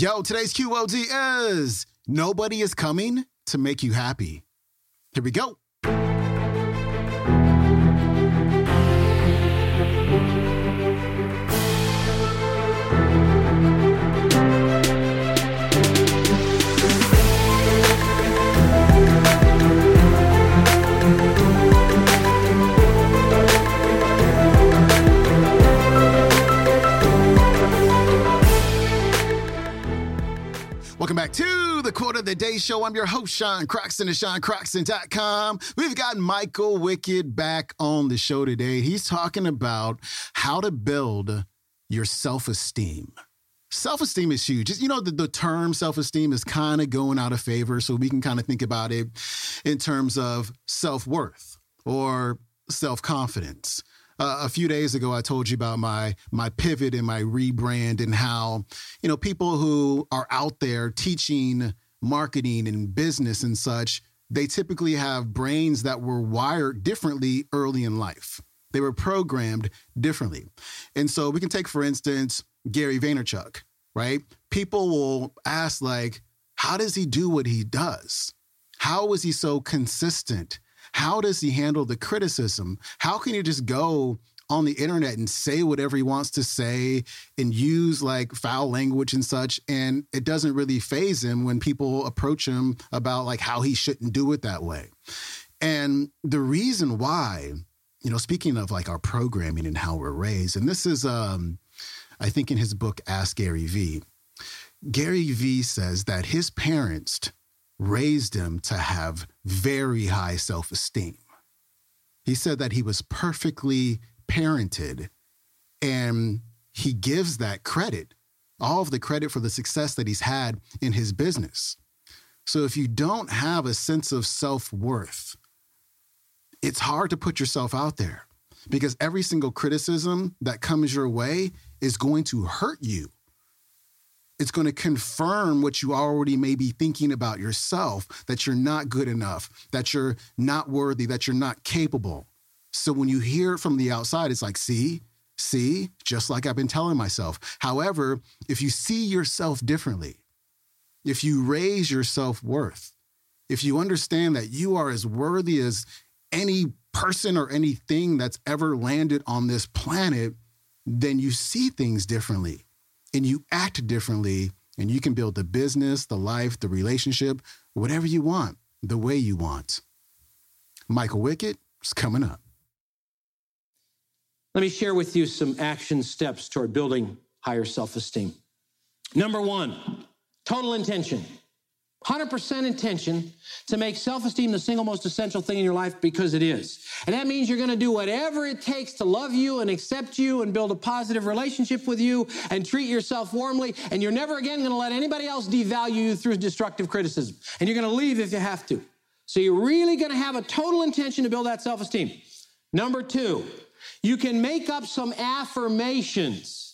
Yo, today's QOD is Nobody is Coming to Make You Happy. Here we go. Show. I'm your host, Sean Croxton of SeanCroxton.com. We've got Michael Wickett back on the show today. He's talking about how to build your self esteem. Self esteem is huge. You know, the, the term self esteem is kind of going out of favor. So we can kind of think about it in terms of self worth or self confidence. Uh, a few days ago, I told you about my my pivot and my rebrand and how you know people who are out there teaching marketing and business and such, they typically have brains that were wired differently early in life. They were programmed differently, and so we can take for instance Gary Vaynerchuk, right? People will ask like, how does he do what he does? How is he so consistent? How does he handle the criticism? How can he just go on the internet and say whatever he wants to say and use like foul language and such and it doesn't really phase him when people approach him about like how he shouldn't do it that way. And the reason why, you know, speaking of like our programming and how we're raised, and this is um I think in his book Ask Gary Vee, Gary Vee says that his parents raised him to have very high self esteem. He said that he was perfectly parented and he gives that credit, all of the credit for the success that he's had in his business. So if you don't have a sense of self worth, it's hard to put yourself out there because every single criticism that comes your way is going to hurt you it's going to confirm what you already may be thinking about yourself that you're not good enough, that you're not worthy, that you're not capable. So when you hear it from the outside, it's like, see, see, just like I've been telling myself. However, if you see yourself differently, if you raise your self worth, if you understand that you are as worthy as any person or anything that's ever landed on this planet, then you see things differently and you act differently and you can build the business, the life, the relationship, whatever you want, the way you want. Michael Wickett is coming up. Let me share with you some action steps toward building higher self esteem. Number one, total intention. 100% intention to make self esteem the single most essential thing in your life because it is. And that means you're going to do whatever it takes to love you and accept you and build a positive relationship with you and treat yourself warmly. And you're never again going to let anybody else devalue you through destructive criticism. And you're going to leave if you have to. So you're really going to have a total intention to build that self esteem. Number two, you can make up some affirmations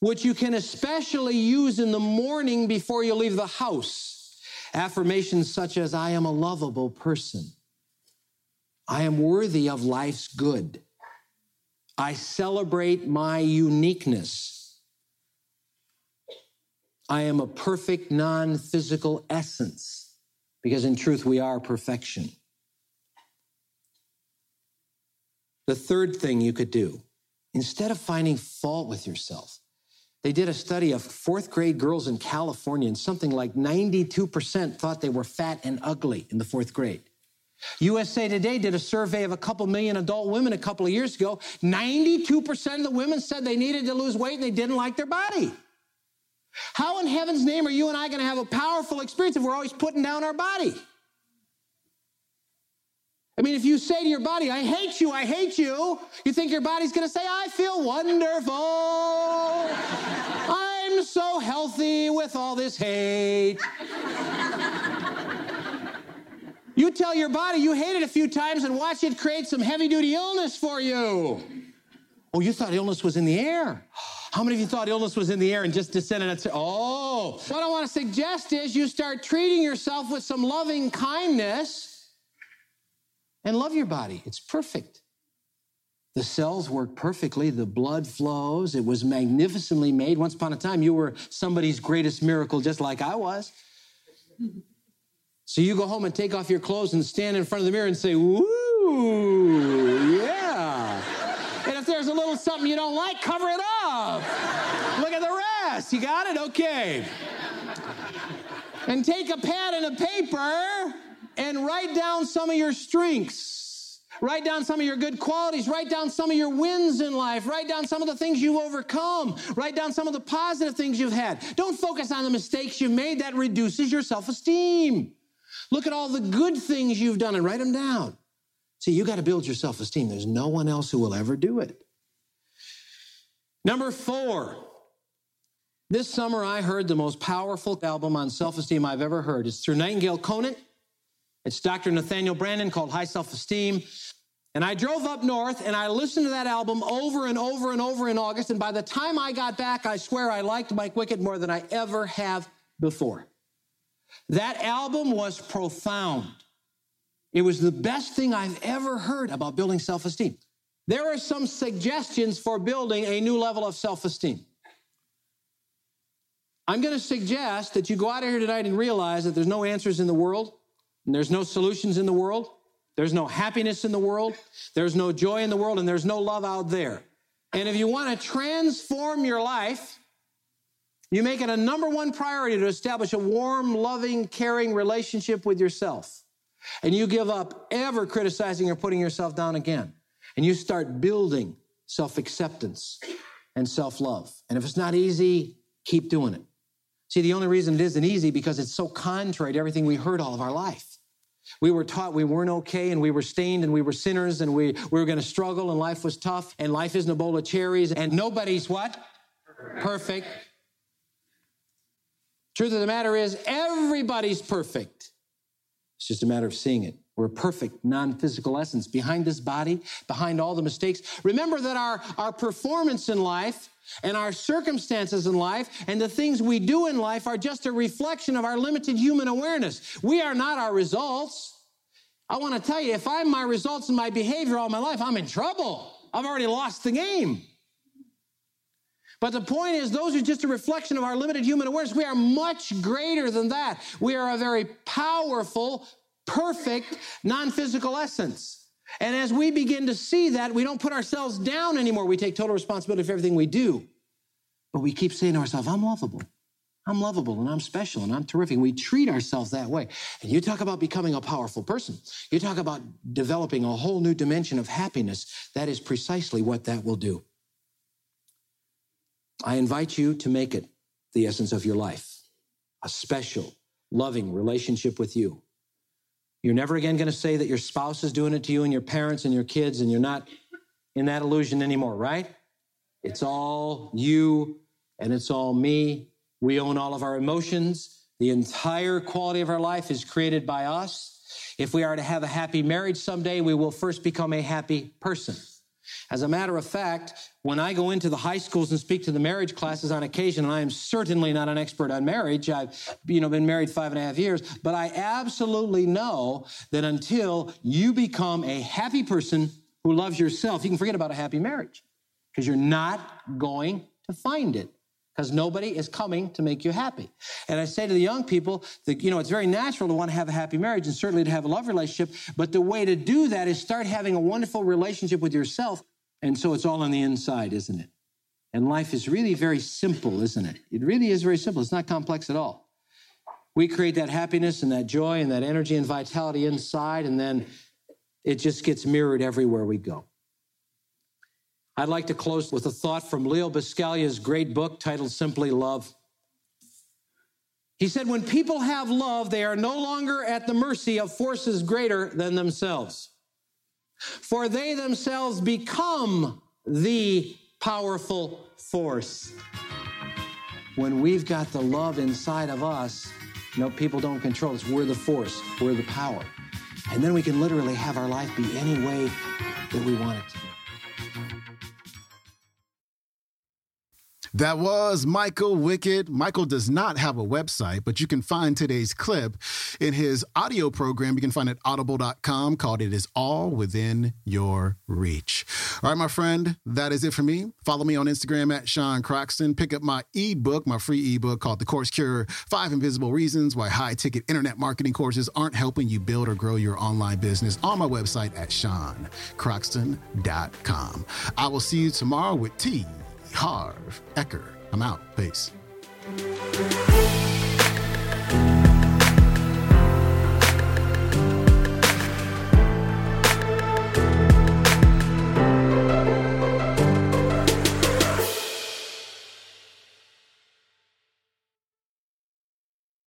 which you can especially use in the morning before you leave the house. Affirmations such as, I am a lovable person. I am worthy of life's good. I celebrate my uniqueness. I am a perfect non physical essence, because in truth, we are perfection. The third thing you could do, instead of finding fault with yourself, they did a study of fourth grade girls in California, and something like 92% thought they were fat and ugly in the fourth grade. USA Today did a survey of a couple million adult women a couple of years ago. 92% of the women said they needed to lose weight and they didn't like their body. How in heaven's name are you and I going to have a powerful experience if we're always putting down our body? I mean, if you say to your body, I hate you, I hate you, you think your body's gonna say, I feel wonderful. I'm so healthy with all this hate. you tell your body you hate it a few times and watch it create some heavy duty illness for you. Oh, you thought illness was in the air. How many of you thought illness was in the air and just descended and said, Oh, what I want to suggest is you start treating yourself with some loving kindness and love your body. It's perfect. The cells work perfectly. The blood flows. It was magnificently made. Once upon a time, you were somebody's greatest miracle, just like I was. So you go home and take off your clothes and stand in front of the mirror and say, Woo, yeah. And if there's a little something you don't like, cover it up. Look at the rest. You got it? Okay. And take a pad and a paper and write down some of your strengths Write down some of your good qualities. Write down some of your wins in life. Write down some of the things you've overcome. Write down some of the positive things you've had. Don't focus on the mistakes you've made. That reduces your self esteem. Look at all the good things you've done and write them down. See, you got to build your self esteem. There's no one else who will ever do it. Number four. This summer, I heard the most powerful album on self esteem I've ever heard. It's through Nightingale Conant. It's Dr. Nathaniel Branden called High Self Esteem. And I drove up north and I listened to that album over and over and over in August. And by the time I got back, I swear I liked Mike Wickett more than I ever have before. That album was profound. It was the best thing I've ever heard about building self esteem. There are some suggestions for building a new level of self esteem. I'm going to suggest that you go out of here tonight and realize that there's no answers in the world. And there's no solutions in the world. There's no happiness in the world. There's no joy in the world, and there's no love out there. And if you want to transform your life, you make it a number one priority to establish a warm, loving, caring relationship with yourself. And you give up ever criticizing or putting yourself down again. And you start building self acceptance and self love. And if it's not easy, keep doing it. See, the only reason it isn't easy because it's so contrary to everything we heard all of our life. We were taught we weren't okay and we were stained and we were sinners and we, we were going to struggle and life was tough and life isn't a bowl of cherries and nobody's what? Perfect. Truth of the matter is, everybody's perfect. It's just a matter of seeing it. We're a perfect, non physical essence behind this body, behind all the mistakes. Remember that our, our performance in life and our circumstances in life and the things we do in life are just a reflection of our limited human awareness. We are not our results. I want to tell you, if I'm my results and my behavior all my life, I'm in trouble. I've already lost the game. But the point is, those are just a reflection of our limited human awareness. We are much greater than that. We are a very powerful, perfect, non physical essence. And as we begin to see that, we don't put ourselves down anymore. We take total responsibility for everything we do. But we keep saying to ourselves, I'm lovable. I'm lovable and I'm special and I'm terrific. We treat ourselves that way. And you talk about becoming a powerful person. You talk about developing a whole new dimension of happiness. That is precisely what that will do. I invite you to make it the essence of your life a special, loving relationship with you. You're never again going to say that your spouse is doing it to you and your parents and your kids, and you're not in that illusion anymore, right? It's all you and it's all me. We own all of our emotions. The entire quality of our life is created by us. If we are to have a happy marriage someday, we will first become a happy person. As a matter of fact, when I go into the high schools and speak to the marriage classes on occasion, and I am certainly not an expert on marriage, I've you know been married five and a half years, but I absolutely know that until you become a happy person who loves yourself, you can forget about a happy marriage because you're not going to find it because nobody is coming to make you happy. And I say to the young people that, you know, it's very natural to want to have a happy marriage and certainly to have a love relationship. But the way to do that is start having a wonderful relationship with yourself. And so it's all on the inside, isn't it? And life is really very simple, isn't it? It really is very simple. It's not complex at all. We create that happiness and that joy and that energy and vitality inside, and then it just gets mirrored everywhere we go. I'd like to close with a thought from Leo Buscaglia's great book titled Simply Love. He said, When people have love, they are no longer at the mercy of forces greater than themselves, for they themselves become the powerful force. When we've got the love inside of us, you know, people don't control us. We're the force, we're the power. And then we can literally have our life be any way that we want it to That was Michael Wickett. Michael does not have a website, but you can find today's clip in his audio program. You can find it audible.com called It Is All Within Your Reach. All right, my friend, that is it for me. Follow me on Instagram at Sean Croxton. Pick up my ebook, my free ebook called The Course Cure Five Invisible Reasons Why High Ticket Internet Marketing Courses Aren't Helping You Build or Grow Your Online Business on my website at SeanCroxton.com. I will see you tomorrow with T. Harv Eker. I'm out. Peace.